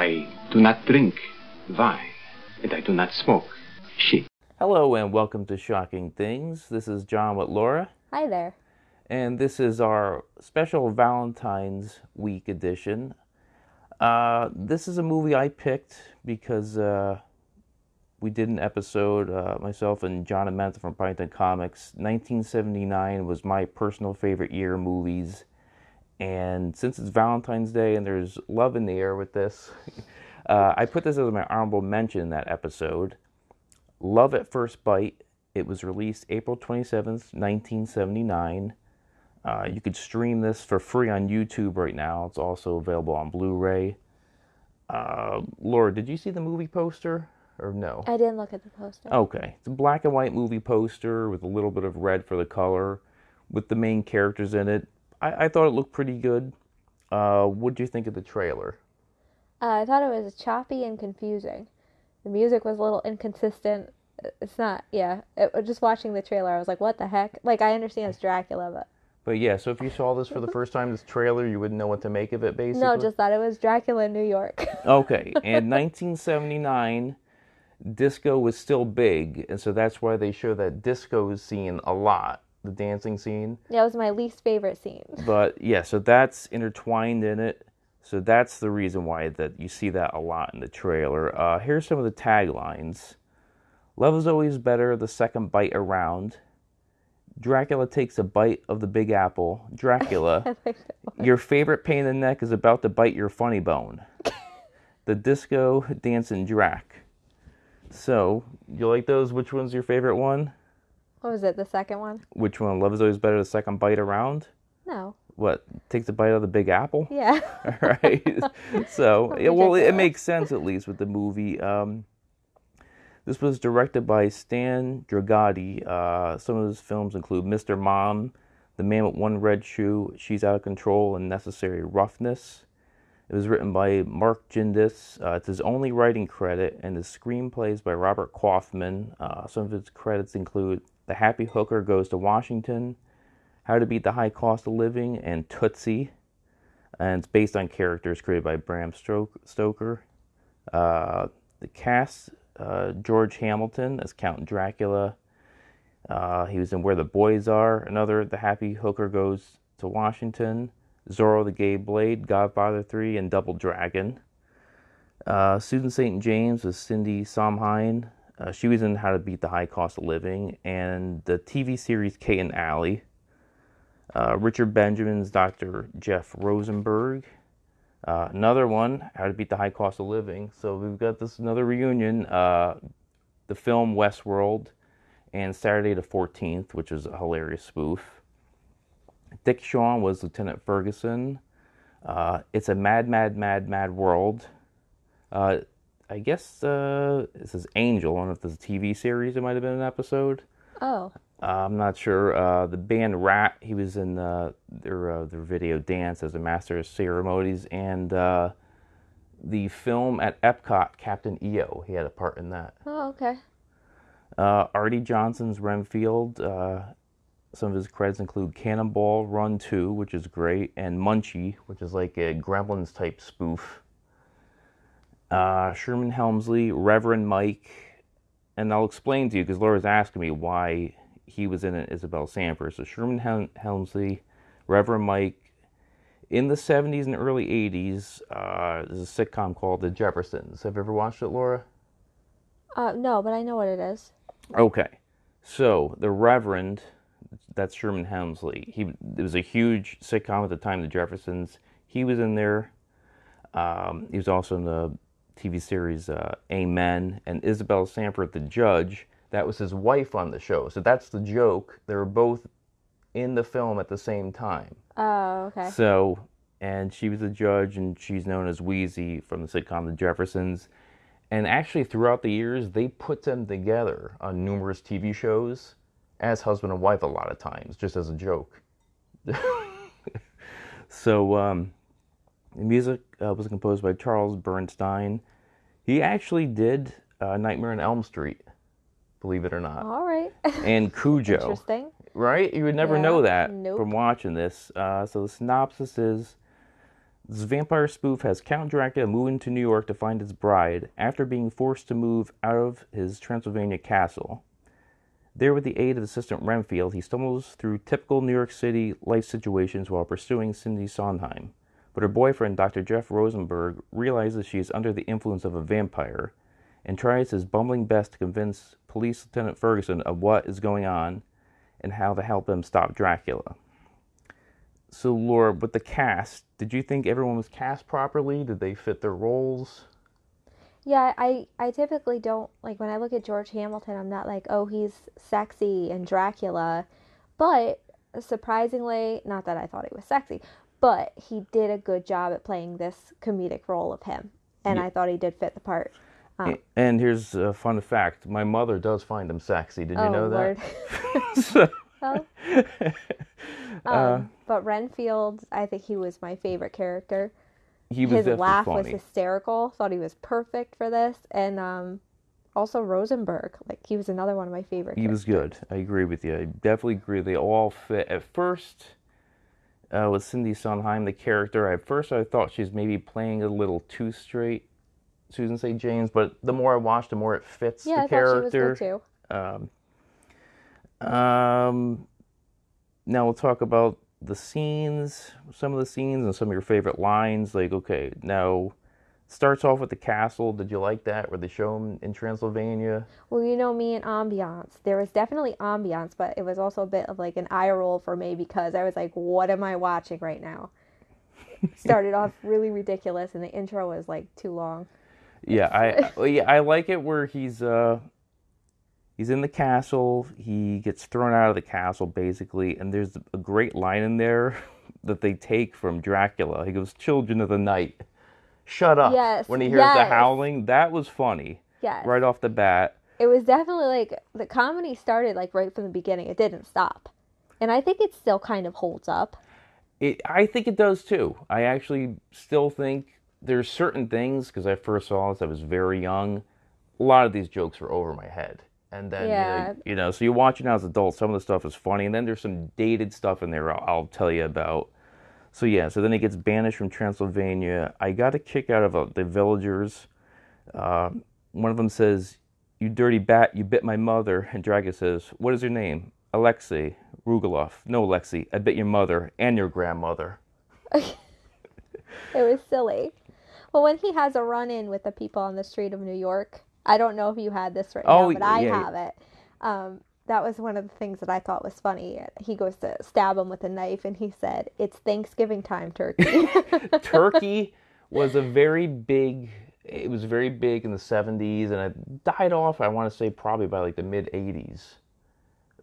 I do not drink wine, and I do not smoke shit. Hello, and welcome to Shocking Things. This is John with Laura, Hi there. and this is our special Valentine's Week edition. Uh, this is a movie I picked because uh, we did an episode, uh, myself and John and Manta from Python Comics. 1979 was my personal favorite year of movies. And since it's Valentine's Day and there's love in the air with this, uh, I put this as my honorable mention in that episode. Love at First Bite. It was released April 27th, 1979. Uh, you could stream this for free on YouTube right now. It's also available on Blu ray. Uh, Laura, did you see the movie poster or no? I didn't look at the poster. Okay. It's a black and white movie poster with a little bit of red for the color with the main characters in it. I, I thought it looked pretty good. Uh, what do you think of the trailer? Uh, I thought it was choppy and confusing. The music was a little inconsistent. It's not, yeah. It, just watching the trailer, I was like, what the heck? Like, I understand it's Dracula, but But yeah, so if you saw this for the first time, this trailer, you wouldn't know what to make of it, basically. no, just thought it was Dracula in New York. Okay, and 1979, disco was still big, and so that's why they show that disco scene a lot, the dancing scene. yeah, it was my least favorite scene. But yeah, so that's intertwined in it. So that's the reason why that you see that a lot in the trailer. Uh, here's some of the taglines: "Love is always better the second bite around." Dracula takes a bite of the Big Apple. Dracula, like your favorite pain in the neck is about to bite your funny bone. the disco dancing Drac. So, you like those? Which one's your favorite one? What was it, the second one? Which one? Love is always better the second bite around? No. What? Takes a bite out of the Big Apple? Yeah. All right. so, yeah, well, it Ridiculous. makes sense at least with the movie. Um, this was directed by Stan Dragoti. Uh, some of his films include Mr. Mom, The Man with One Red Shoe, She's Out of Control, and Necessary Roughness. It was written by Mark Gindes. Uh, it's his only writing credit, and the screenplay is by Robert Kaufman. Uh, some of his credits include The Happy Hooker Goes to Washington, How to Beat the High Cost of Living, and Tootsie and it's based on characters created by Bram Stoker. Uh, the cast: uh, George Hamilton as Count Dracula. Uh, he was in Where the Boys Are. Another, The Happy Hooker Goes to Washington. Zorro the Gay Blade, Godfather 3, and Double Dragon. Uh, Susan St. James was Cindy Sondheim. Uh, she was in How to Beat the High Cost of Living. And the TV series Kate and Allie. Uh, Richard Benjamin's Dr. Jeff Rosenberg. Uh, another one, How to Beat the High Cost of Living. So we've got this another reunion. Uh, the film Westworld and Saturday the 14th, which is a hilarious spoof. Dick Shawn was Lieutenant Ferguson. Uh, it's a mad, mad, mad, mad world. Uh, I guess uh, this is Angel. I don't know if this a TV series. It might have been an episode. Oh. Uh, I'm not sure. Uh, the band Ratt, he was in uh, their uh, their video Dance as a master of ceremonies, and uh, the film at Epcot, Captain EO. He had a part in that. Oh, okay. Uh, Arte Johnson's Renfield. Uh, some of his credits include Cannonball Run 2, which is great, and Munchie, which is like a Gremlins type spoof. Uh, Sherman Helmsley, Reverend Mike, and I'll explain to you because Laura's asking me why he was in it, Isabel Sanford. So Sherman Hel- Helmsley, Reverend Mike. In the 70s and early 80s, uh, there's a sitcom called The Jeffersons. Have you ever watched it, Laura? Uh, no, but I know what it is. Okay, so the Reverend, that's Sherman Helmsley. He it was a huge sitcom at the time, The Jeffersons. He was in there. Um, he was also in the TV series uh, Amen, and Isabel Sanford, the judge. That was his wife on the show. So that's the joke. They were both in the film at the same time. Oh, okay. So, and she was a judge, and she's known as Weezy from the sitcom The Jeffersons. And actually, throughout the years, they put them together on numerous TV shows as husband and wife a lot of times, just as a joke. so, um, the music uh, was composed by Charles Bernstein. He actually did uh, Nightmare on Elm Street, believe it or not, All right. and Cujo. Interesting. right? You would never Yeah, know that nope. from watching this. Uh, so the synopsis is this vampire spoof has Count Dracula moving to New York to find his bride after being forced to move out of his Transylvania castle. There, with the aid of assistant Renfield, he stumbles through typical New York City life situations while pursuing Cindy Sondheim. But her boyfriend, Dr. Jeff Rosenberg, realizes she is under the influence of a vampire and tries his bumbling best to convince Police Lieutenant Ferguson of what is going on and how to help him stop Dracula. So, Laura, with the cast, did you think everyone was cast properly? Did they fit their roles? Yeah, I I typically don't like when I look at George Hamilton, I'm not like, "Oh, he's sexy and Dracula." But surprisingly, not that I thought he was sexy, but he did a good job at playing this comedic role of him, and Yeah. I thought he did fit the part. A- And here's a fun fact my mother does find him sexy. Did you oh know that? so, well, Uh, um, but Renfield, I think he was my favorite character. he was His laugh was hysterical. Thought he was perfect for this, and um, also Rosenberg, like he was another one of my favorite. He was good. I agree with you. I definitely agree. They all fit. At first, uh, with Cindy Sondheim, the character, at first I thought she was maybe playing a little too straight, Susan St. James, but the more I watched, the more it fits Yeah, the I character. thought she was good too. Um, um, now we'll talk about the scenes, some of the scenes, and some of your favorite lines. Like, okay, now starts off with the castle. Did you like that, where they show them in Transylvania? Well, you know me and ambiance. There was definitely ambiance, but it was also a bit of like an eye roll for me because I was like, "What am I watching right now?" Started off really ridiculous, and the intro was like too long. Yeah, I yeah I like it where he's uh he's in the castle. He gets thrown out of the castle basically, and there's a great line in there that they take from Dracula. He goes, "Children of the night, shut up!" Yes, When he hears the howling, that was funny Yes, right off the bat. it was definitely like the comedy started like right from the beginning. It didn't stop, and I think it still kind of holds up. It, I think it does too. I actually still think there's certain things because I first saw this, I was very young. A lot of these jokes were over my head, and then you know- Yeah. you, know, so you watch it now as adults. Some of the stuff is funny, and then there's some dated stuff in there. I'll, I'll tell you about. So yeah, so then he gets banished from Transylvania. I got a kick out of uh, the villagers. Uh, one of them says, "You dirty bat, you bit my mother," and Draga says, "What is your name?" Alexei Rugalov. No, Alexei, I bit your mother and your grandmother. It was silly. Well, when he has a run in with the people on the street of New York, I don't know if you had this right Oh, now, but I yeah. have it. Um, that was one of the things that I thought was funny. He goes to stab him with a knife, and he said, "It's Thanksgiving time, turkey." Turkey was a very big. It was very big in the '70s, and it died off. I want to say probably by like the mid '80s.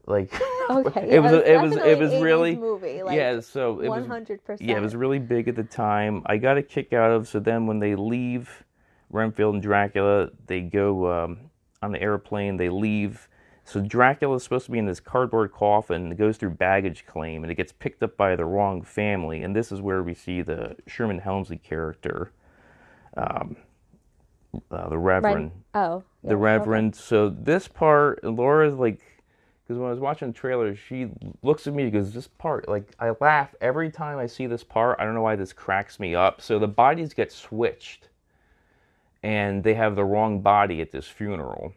Like Okay, it was. yeah, It was. It was an 80s really. movie. Like, yeah. So it was. one hundred percent. Yeah, it was really big at the time. I got a kick out of. So then when they leave Renfield and Dracula, they go um, on the airplane. They leave. So Dracula is supposed to be in this cardboard coffin. It goes through baggage claim, and it gets picked up by the wrong family. And this is where we see the Sherman Helmsley character, um, uh, the Reverend Oh, yeah, the okay. Reverend. So this part, Laura's like, because when I was watching the trailer, she looks at me and goes, "This part, like, I laugh every time I see this part. I don't know why this cracks me up." So the bodies get switched, and they have the wrong body at this funeral.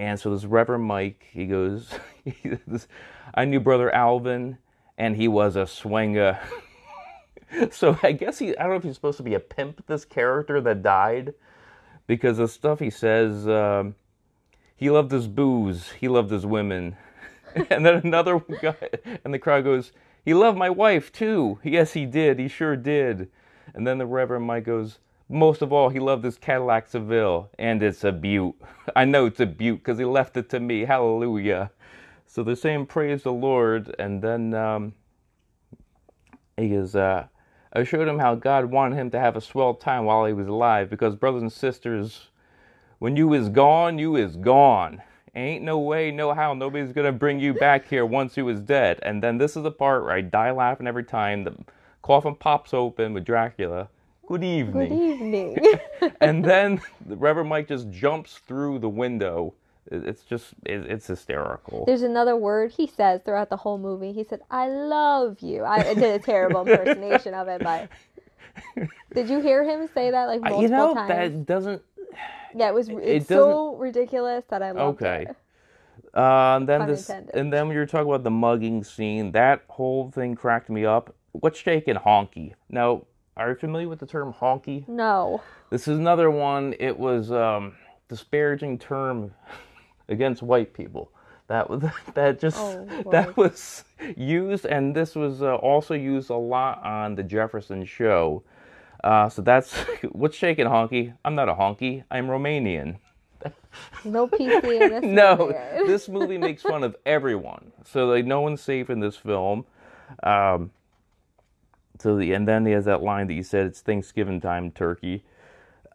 And so this Reverend Mike, he goes, "I knew Brother Alvin, and he was a swinger." so I guess he, I don't know if he's supposed to be a pimp, this character that died because the stuff he says, um, he loved his booze, he loved his women. and then another guy, and the crowd goes, he loved my wife too. Yes, he did. He sure did. And then the Reverend Mike goes, most of all, he loved his Cadillac Seville, and it's a beaut. I know it's a beaut because he left it to me. Hallelujah. So they're saying praise the Lord, and then um, he goes, uh, I showed him how God wanted him to have a swell time while he was alive because, brothers and sisters, when you is gone, you is gone. Ain't no way, no how, nobody's gonna bring you back here once you is dead. And then this is the part where I die laughing every time the coffin pops open with Dracula. Good evening. Good evening. and then the Reverend Mike just jumps through the window It's just it's hysterical. There's another word he says throughout the whole movie. He said, "I love you." I, did a terrible impersonation of it, but did you hear him say that like multiple you know times? that doesn't. Yeah, it was. It's doesn't- so ridiculous that I loved Okay. it. Uh, and then Pun this, intended. and then when you were talking about the mugging scene, that whole thing cracked me up. What's shaking honky? Now, are you familiar with the term honky? No. This is another one. It was um, disparaging term against white people. That was that just Oh, that was used, and this was uh, also used a lot on the Jefferson Show. Uh, so that's what's shaking honky. I'm not a honky. I'm Romanian. No PC in this no, this movie makes fun of everyone. So like no one's safe in this film. Um, so the and then he has that line that you said it's Thanksgiving time turkey.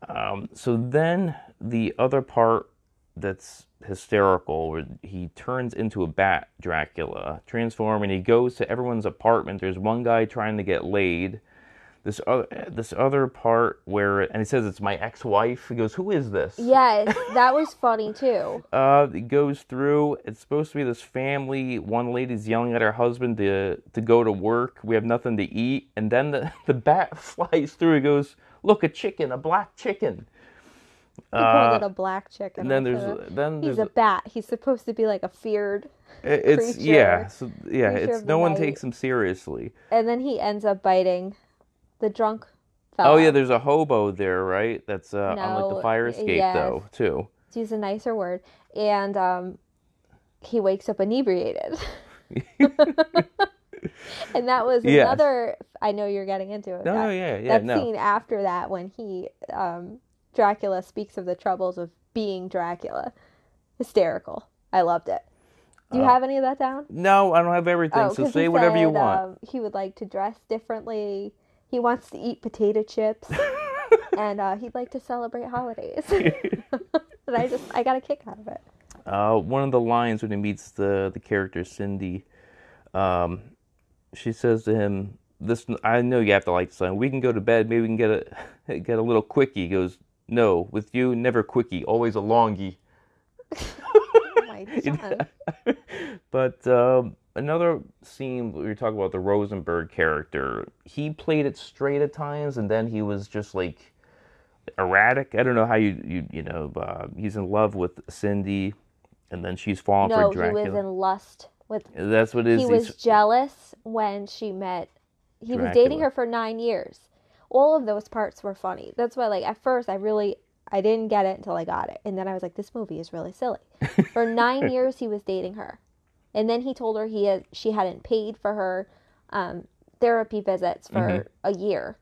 Um, so then the other part that's hysterical where he turns into a bat Dracula, transform and he goes to everyone's apartment. There's one guy trying to get laid. This other this other part where and he says it's my ex-wife. He goes, "Who is this?" Yes, that was funny too. Uh, it goes through. It's supposed to be this family. One lady's yelling at her husband to to go to work. We have nothing to eat, and then the the bat flies through. He goes, "Look, a chicken, a black chicken." He called Uh, it a black chicken. and then there's then He's there's a bat. He's supposed to be like a feared, it- it's creature- yeah so, yeah it's no one night. takes him seriously. and then he ends up biting the drunk fella. Oh yeah, there's a hobo there, right? That's uh, on like the fire escape yes. though too. to use a nicer word, and um, he wakes up inebriated. and that was Yes. another. I know you're getting into it. No, that, yeah, yeah, that no. scene after that when he um, Dracula speaks of the troubles of being Dracula, hysterical. I loved it. Do you Uh, have any of that down? No, I don't have everything. Oh, so say whatever you want. Um, he would like to dress differently. He wants to eat potato chips, and uh, he'd like to celebrate holidays. and I just I got a kick out of it. Uh, one of the lines when he meets the the character Cindy, um, she says to him, "This I know you have to like this line. We can go to bed. Maybe we can get a get a little quickie." He goes, "No, with you, never quickie. Always a longie." Oh my. But um, another scene we were talking about the Rosenberg character. He played it straight at times, and then he was just like erratic. I don't know how you you you know. Uh, he's in love with Cindy, and then she's falling No, for he Dracula. was in lust with. That's what it is. He He's- was jealous when she met. He was dating her for nine years. All of those parts were funny. That's why, like, at first, I really I didn't get it until I got it, and then I was like, this movie is really silly. For nine years, he was dating her, and then he told her he had she hadn't paid for her um, therapy visits for Mm-hmm. a year.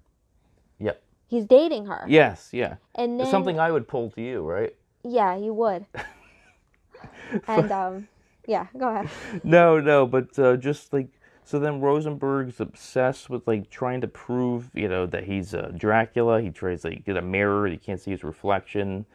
Yep. He's dating her, Yes. Yeah. and then something I would pull to you, right? yeah, you would. and um, yeah, go ahead. No, no, but uh, just like so, then Rosenberg's obsessed with like trying to prove, you know, that he's uh, Dracula. He tries to like, get a mirror. He can't see his reflection.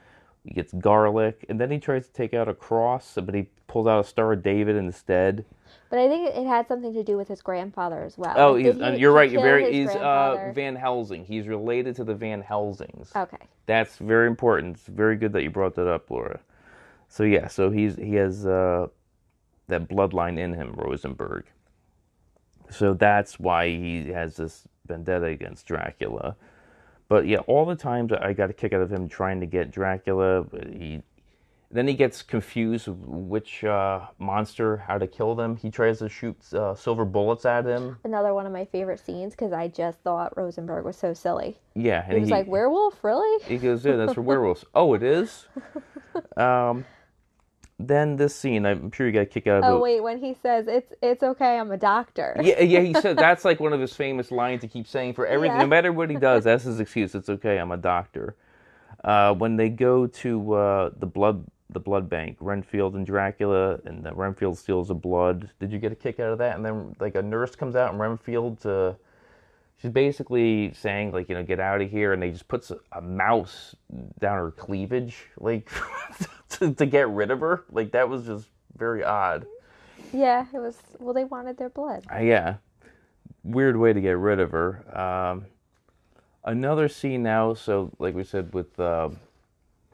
He gets garlic, and then he tries to take out a cross, but he pulls out a Star of David instead. But I think it had something to do with his grandfather as well. Oh, he's, uh, he- you're right. You're very. He's uh. Van Helsing. He's related to the Van Helsings. Okay. That's very important. It's very good that you brought that up, Laura. So yeah, so he's he has uh, that bloodline in him, Rosenberg. So that's why he has this vendetta against Dracula. But yeah, all the times I got a kick out of him trying to get Dracula. He then he gets confused which uh, monster, how to kill them. He tries to shoot uh, silver bullets at him. Another one of my favorite scenes because I just thought Rosenberg was so silly. Yeah, and He was like, "Werewolf, really?" He goes, yeah, that's for werewolves. oh, it is? Um, then this scene, I'm sure you got a kick out of Oh it. wait, when he says it's it's okay, I'm a doctor. Yeah, yeah, he said that's like one of his famous lines he keeps saying for everything. Yeah. No matter what he does, that's his excuse. It's okay, I'm a doctor. Uh, when they go to uh, the blood the blood bank, Renfield and Dracula, and Renfield steals the blood. Did you get a kick out of that? And then like a nurse comes out, and Renfield, uh, she's basically saying like you know get out of here, and they just puts a, mouse down her cleavage, like to, to get rid of her. Like that was just very odd. Yeah, it was. Well, they wanted their blood. Uh, yeah, weird way to get rid of her. Um, another scene now. So, like we said with uh,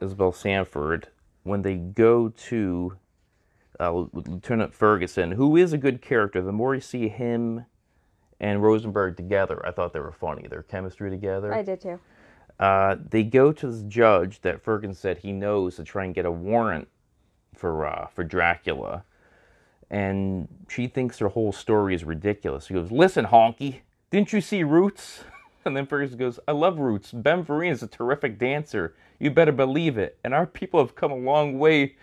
Isabel Sanford, when they go to uh, Lieutenant Ferguson, who is a good character. The more you see him and Rosenberg together, I thought they were funny. Their chemistry together. I did too. Uh, they go to the judge that Ferguson said he knows to try and get a warrant for uh, for Dracula, and she thinks their whole story is ridiculous. She goes, "Listen, honky, didn't you see Roots?" And then Ferguson goes, "I love Roots. Ben Vereen is a terrific dancer. You better believe it. And our people have come a long way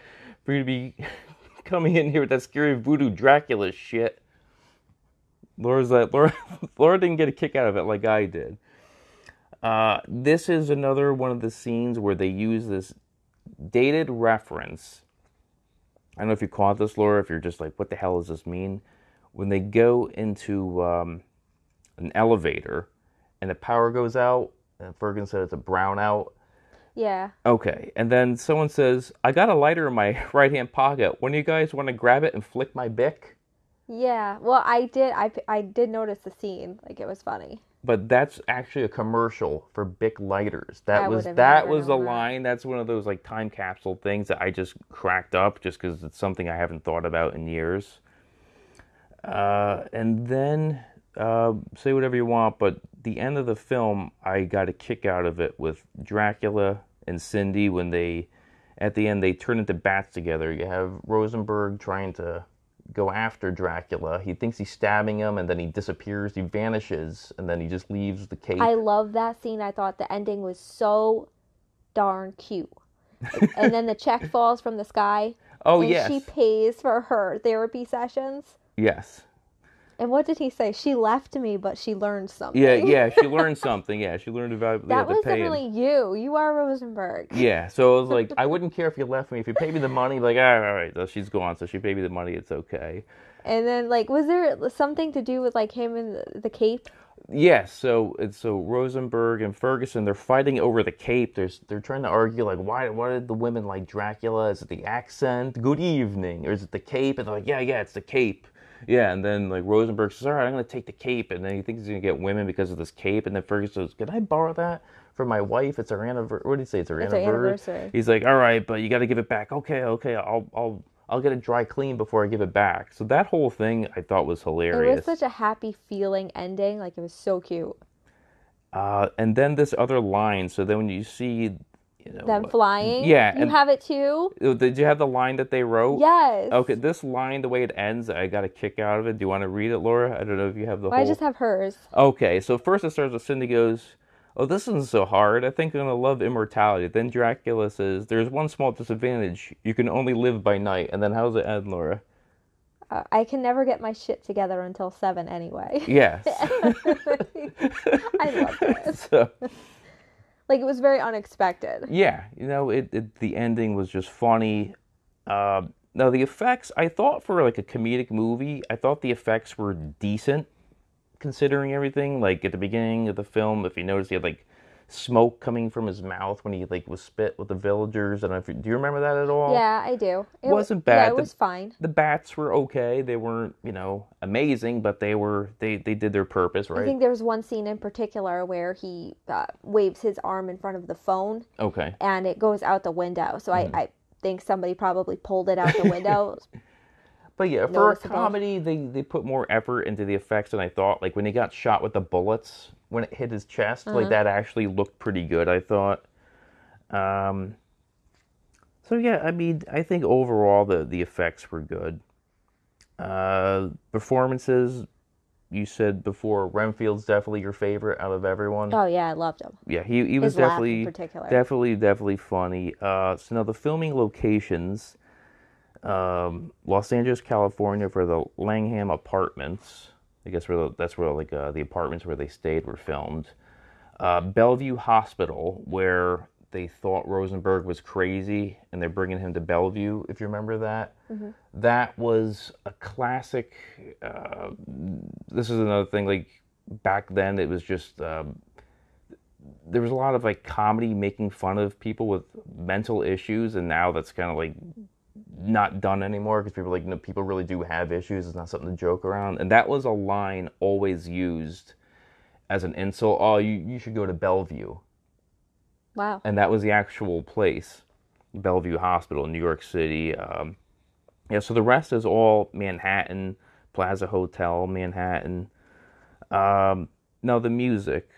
for you to be coming in here with that scary voodoo Dracula shit." Laura's like, Laura, Laura didn't get a kick out of it like I did. Uh, this is another one of the scenes where they use this dated reference. I don't know if you caught this, Laura, if you're just like, what the hell does this mean? When they go into um, an elevator and the power goes out, and Ferguson said it's a brownout. Yeah. Okay, and then someone says, I got a lighter in my right hand pocket. When you guys want to grab it and flick my Bic? Yeah. Well, I did. I I did notice the scene. Like it was funny. but that's actually a commercial for Bic lighters. That I was that was a line. That's one of those like time capsule things that I just cracked up just because it's something I haven't thought about in years. Uh, and then uh, say whatever you want, but the end of the film, I got a kick out of it with Dracula and Cindy when they, at the end, they turn into bats together. You have Rosenberg trying to go after Dracula. He thinks he's stabbing him, and then he disappears. He vanishes, and then he just leaves the cape. I love that scene. I thought the ending was so darn cute. and then the check falls from the sky. oh and yes, she pays for her therapy sessions. yes. And what did he say? She left me, but she learned something. Yeah, yeah, she learned something. Yeah, she learned about That yeah, was to pay him. definitely you. You are Rosenberg. Yeah, so I was like, I wouldn't care if you left me. If you paid me the money, like, all right, all right, so she's gone, so she paid me the money, it's okay. And then, like, was there something to do with like him and the, the cape? Yes, so it's so Rosenberg and Ferguson they're fighting over the cape. There's they're trying to argue like why why did the women like Dracula? Is it the accent? Good evening, or is it the cape? And they're like, yeah, yeah, it's the cape. Yeah, and then like Rosenberg says, all right, I'm gonna take the cape, and then he thinks he's gonna get women because of this cape, and then Ferguson says, can I borrow that for my wife? It's our anniversary. What did he say? It's our It's anniversary. anniversary. He's like, all right, but you got to give it back. Okay, okay, I'll I'll I'll get it dry clean before I give it back. So that whole thing I thought was hilarious. It was such a happy feeling ending. Like, it was so cute. Uh, and then this other line. So then when you see, you know, Them flying. Yeah, You and- have it too? uh, did you have the line that they wrote? Yes. Okay, this line, the way it ends, I got a kick out of it. Do you want to read it, Laura? I don't know if you have the Well, whole. I just have hers. Okay, so first it starts with Cindy goes, "Oh, this isn't so hard. I think I'm gonna love immortality." Then Dracula says, "There's one small disadvantage. You can only live by night." And then how's it end, Laura? Uh, I can never get my shit together until seven anyway. Yes. I love it. so Like it was very unexpected. yeah, you know, it, it the ending was just funny. Uh, now the effects, I thought for like a comedic movie, I thought the effects were decent, considering everything. Like at the beginning of the film, if you notice, he had like smoke coming from his mouth when he like was spit with the villagers. I don't know if you, do you remember that at all? Yeah, I do. It Wasn't wa- Yeah, bad. it The- was fine. The bats were okay. They weren't, you know, amazing, but they were they they did their purpose, right. I think there was one scene in particular where he uh, waves his arm in front of the phone okay. and it goes out the window. So Mm-hmm. I, I think somebody probably pulled it out the window. But yeah, for a comedy, they, they put more effort into the effects than I thought. Like when he got shot with the bullets, when it hit his chest, Uh-huh. like that actually looked pretty good. I thought. Um. So yeah, I mean, I think overall the the effects were good. Uh, performances, you said before, Renfield's definitely your favorite out of everyone. oh yeah, I loved him. Yeah, he he was His definitely definitely definitely funny. Uh, so now the filming locations, um, Los Angeles, California, for the Langham Apartments. I guess where the, that's where like uh, the apartments where they stayed were filmed. Uh, Bellevue Hospital, where they thought Rosenberg was crazy, and they're bringing him to Bellevue. If you remember that, that was a classic. Uh, this is another thing. Like back then, it was just. Um, there was a lot of like comedy making fun of people with mental issues, and now that's kind of like not done anymore because people like no, people really do have issues. It's not something to joke around, and that was a line always used as an insult. Oh, you you should go to Bellevue, Wow. and that was the actual place. Bellevue Hospital in New York City. Um, yeah, so the rest is all Manhattan, Plaza Hotel, Manhattan. Um, now the music,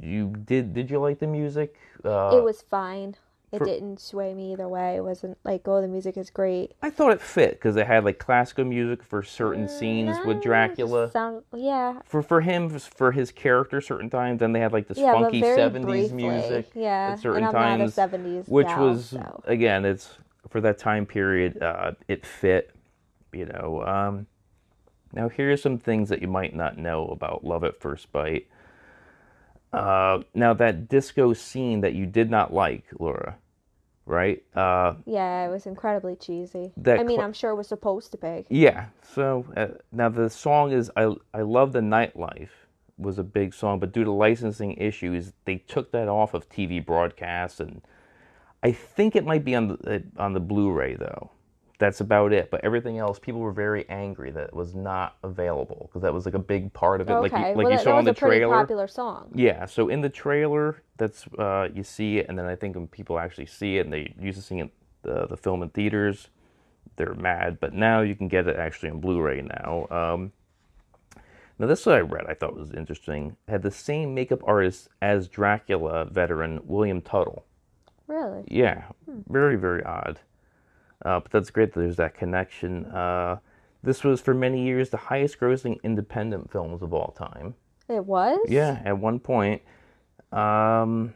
you did did you like the music? Uh, it was fine. It for- didn't sway me either way. It wasn't like, oh, the music is great. I thought it fit because it had like classical music for certain scenes with Dracula. Sound, yeah, For for him, for his character, certain times, then they had like this yeah, funky seventies music Yeah, at certain times, not a '70s which gal, was so. again, it's for that time period. Uh, it fit, you know. Um, now are some things that you might not know about Love at First Bite. Uh, now that disco scene that you did not like, Laura, right? Uh, Yeah, it was incredibly cheesy. I mean, cl- I'm sure it was supposed to be. Yeah. So uh, now the song is I I love the nightlife was a big song, but due to licensing issues, they took that off of TV broadcasts, and I think it might be on the uh, on the Blu-ray though. That's about it. But everything else, people were very angry that it was not available because that was like a big part of it, like you, Okay, like well, you that, saw that in was the a pretty trailer. popular song. Yeah, so in the trailer, that's uh, you see it, and then I think when people actually see it, and they used to see it, the the film in theaters, they're mad. But now you can get it actually on Blu-ray now. Um, now this what I read, I thought was interesting. Had the same makeup artist as Dracula veteran William Tuttle. Really? Yeah, very very odd. Uh, but that's great that there's that connection. Uh, this was for many years the highest grossing independent films of all time. It was? Yeah, at one point. Um,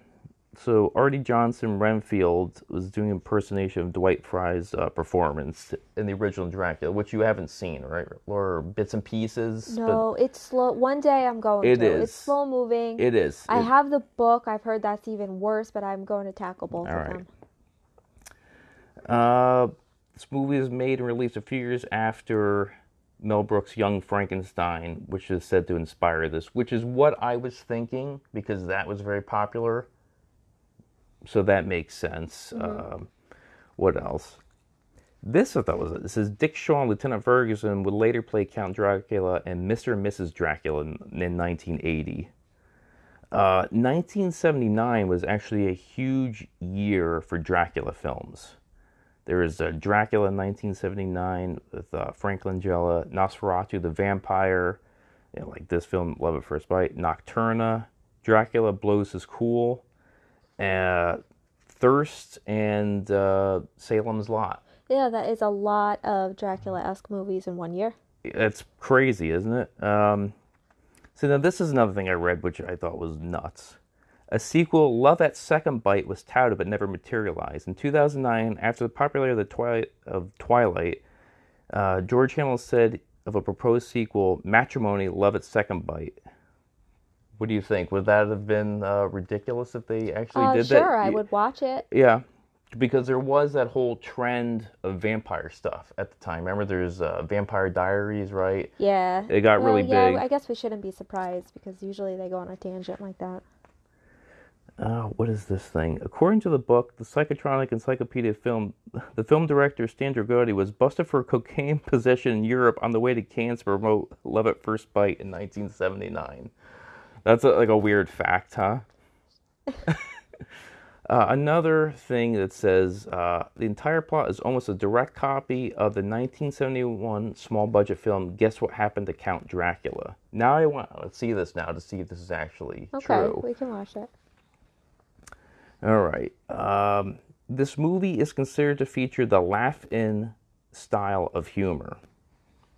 so Arte Johnson Renfield was doing impersonation of Dwight Frye's uh, performance in the original Dracula, which you haven't seen, right? Or bits and pieces. No, it's slow. One day I'm going It to. It's slow moving. It is. I It- have the book. I've heard that's even worse, but I'm going to tackle both All of right. them. Uh, this movie was made and released a few years after Mel Brooks' Young Frankenstein, which is said to inspire this, which is what I was thinking because that was very popular. So that makes sense. Um, what else? This I thought was it. This is Dick Shaw and Lieutenant Ferguson would later play Count Dracula and Mr. and Mrs. Dracula in, in 1980. Uh, 1979 was actually a huge year for Dracula films. There was uh, Dracula in 1979 with uh, Frank Langella, Nosferatu the Vampire, you know, like this film, Love at First Bite, Nocturna, Dracula Blows His Cool, uh, Thirst, and uh, Salem's Lot. Yeah, that is a lot of Dracula esque movies in one year. That's crazy, isn't it? Um, so now this is another thing I read, which I thought was nuts. A sequel, Love at Second Bite, was touted but never materialized. In 2009, after the popularity of the Twilight, of Twilight, uh, George Hamilton said of a proposed sequel, Matrimony, Love at Second Bite. What do you think? Would that have been uh, ridiculous if they actually Uh, did that? sure, I would watch it. yeah, because there was that whole trend of vampire stuff at the time. Remember, there's uh, Vampire Diaries, right? Yeah. It got Well, really yeah, big. I guess we shouldn't be surprised because usually they go on a tangent like that. Uh, what is this thing? According to the book, the Psychotronic Encyclopedia film, the film director Stan Dragoti was busted for cocaine possession in Europe on the way to Cannes to promote Love at First Bite in 1979. That's a, like a weird fact, huh? uh, another thing that says uh, the entire plot is almost a direct copy of the 1971 small budget film Guess What Happened to Count Dracula. Now I want to see this now to see if this is actually Okay, true. we can watch it. All right. Um, this movie is considered to feature the laugh in style of humor.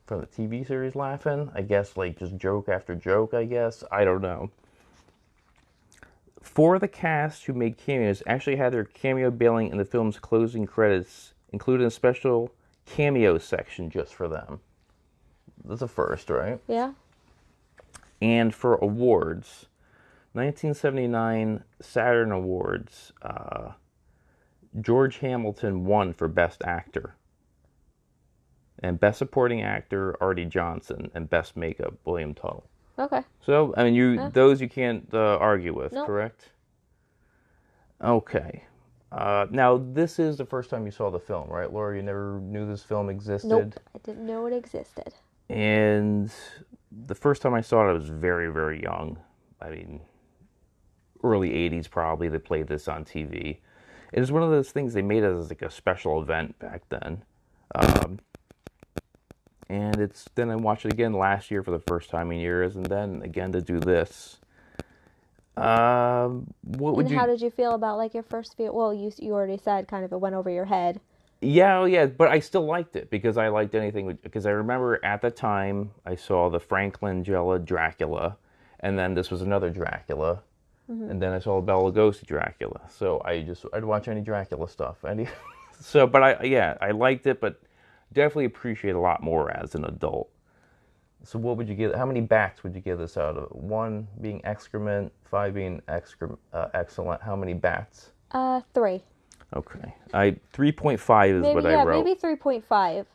From the TV series Laugh In, I guess, like just joke after joke, I guess. I don't know. Four of the cast who made cameos actually had their cameo billing in the film's closing credits, including a special cameo section just for them. That's a first, right? Yeah. And for awards, 1979 Saturn Awards, uh, George Hamilton won for Best Actor. And Best Supporting Actor, Arte Johnson. And Best Makeup, William Tuttle. Okay. So, I mean, you Yeah. those you can't uh, argue with, Nope. correct? Okay. Uh, now, this is the first time you saw the film, right, Laura? You never knew this film existed? Nope. I didn't know it existed. And the first time I saw it, I was very, very young. I mean, early 80s probably. They played this on TV. It was one of those things they made as like a special event back then. Um, and it's then I watched it again last year for the first time in years, and then again to do this. Um, what would and you? how did you feel about like your first view? Well, you you already said kind of it went over your head. Yeah, oh, yeah, but I still liked it because I liked anything because I remember at the time I saw the Franklin Langella Dracula, and then this was another Dracula, and then I saw Bela Lugosi Dracula. So I just I'd watch any Dracula stuff. Any, so but I yeah I liked it, but definitely appreciate a lot more as an adult. So what would you give? How many bats would you give this out of? One being excrement, five being excre- uh, excellent. How many bats? Uh, three. Okay, I three point five is Maybe what yeah, I wrote maybe three point five.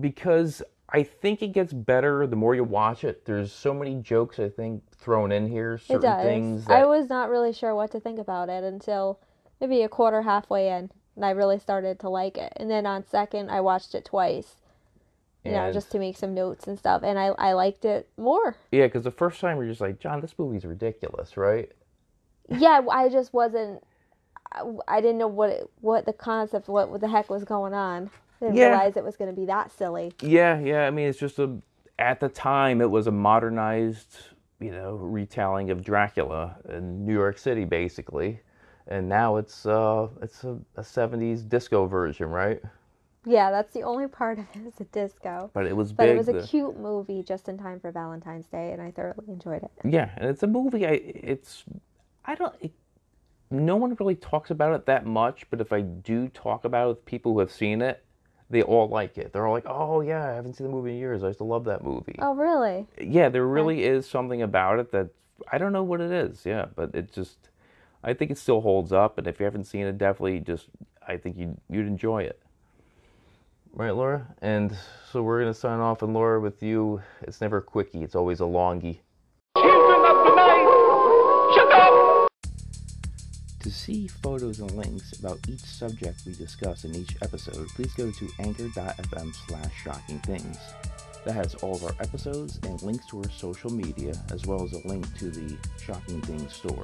because I think it gets better the more you watch it. There's so many jokes I think thrown in here, It does. things I was not really sure what to think about it until maybe a quarter halfway in, and I really started to like it. And then on second, I watched it twice. You know, just to make some notes and stuff, and I I liked it more. yeah, because the first time you're just like, John, this movie's ridiculous, right? yeah, I just wasn't. I, didn't know what it, what the concept, what, the heck was going on. Didn't Yeah. realize it was going to be that silly. Yeah, yeah. I mean, it's just a. At the time, it was a modernized, you know, retelling of Dracula in New York City, basically, and now it's uh, it's a, a '70s disco version, right? Yeah, that's the only part of it is a disco. But it was But big. it was a the- cute movie just in time for Valentine's Day, and I thoroughly enjoyed it. Yeah, and it's a movie. I it's I don't. It, no one really talks about it that much, but if I do talk about it with people who have seen it, they all like it. They're all like, "Oh yeah, I haven't seen the movie in years. I used to love that movie." Oh, really? Yeah, there really is something about it that I don't know what it is. Yeah, but it just I think it still holds up. And if you haven't seen it, definitely just I think you'd you'd enjoy it. Right, Laura? And so we're gonna sign off, and Laura, with you, it's never a quickie. It's always a longie. To see photos and links about each subject we discuss in each episode, please go to anchor.fm slash shocking things. That has all of our episodes and links to our social media, as well as a link to the Shocking Things store.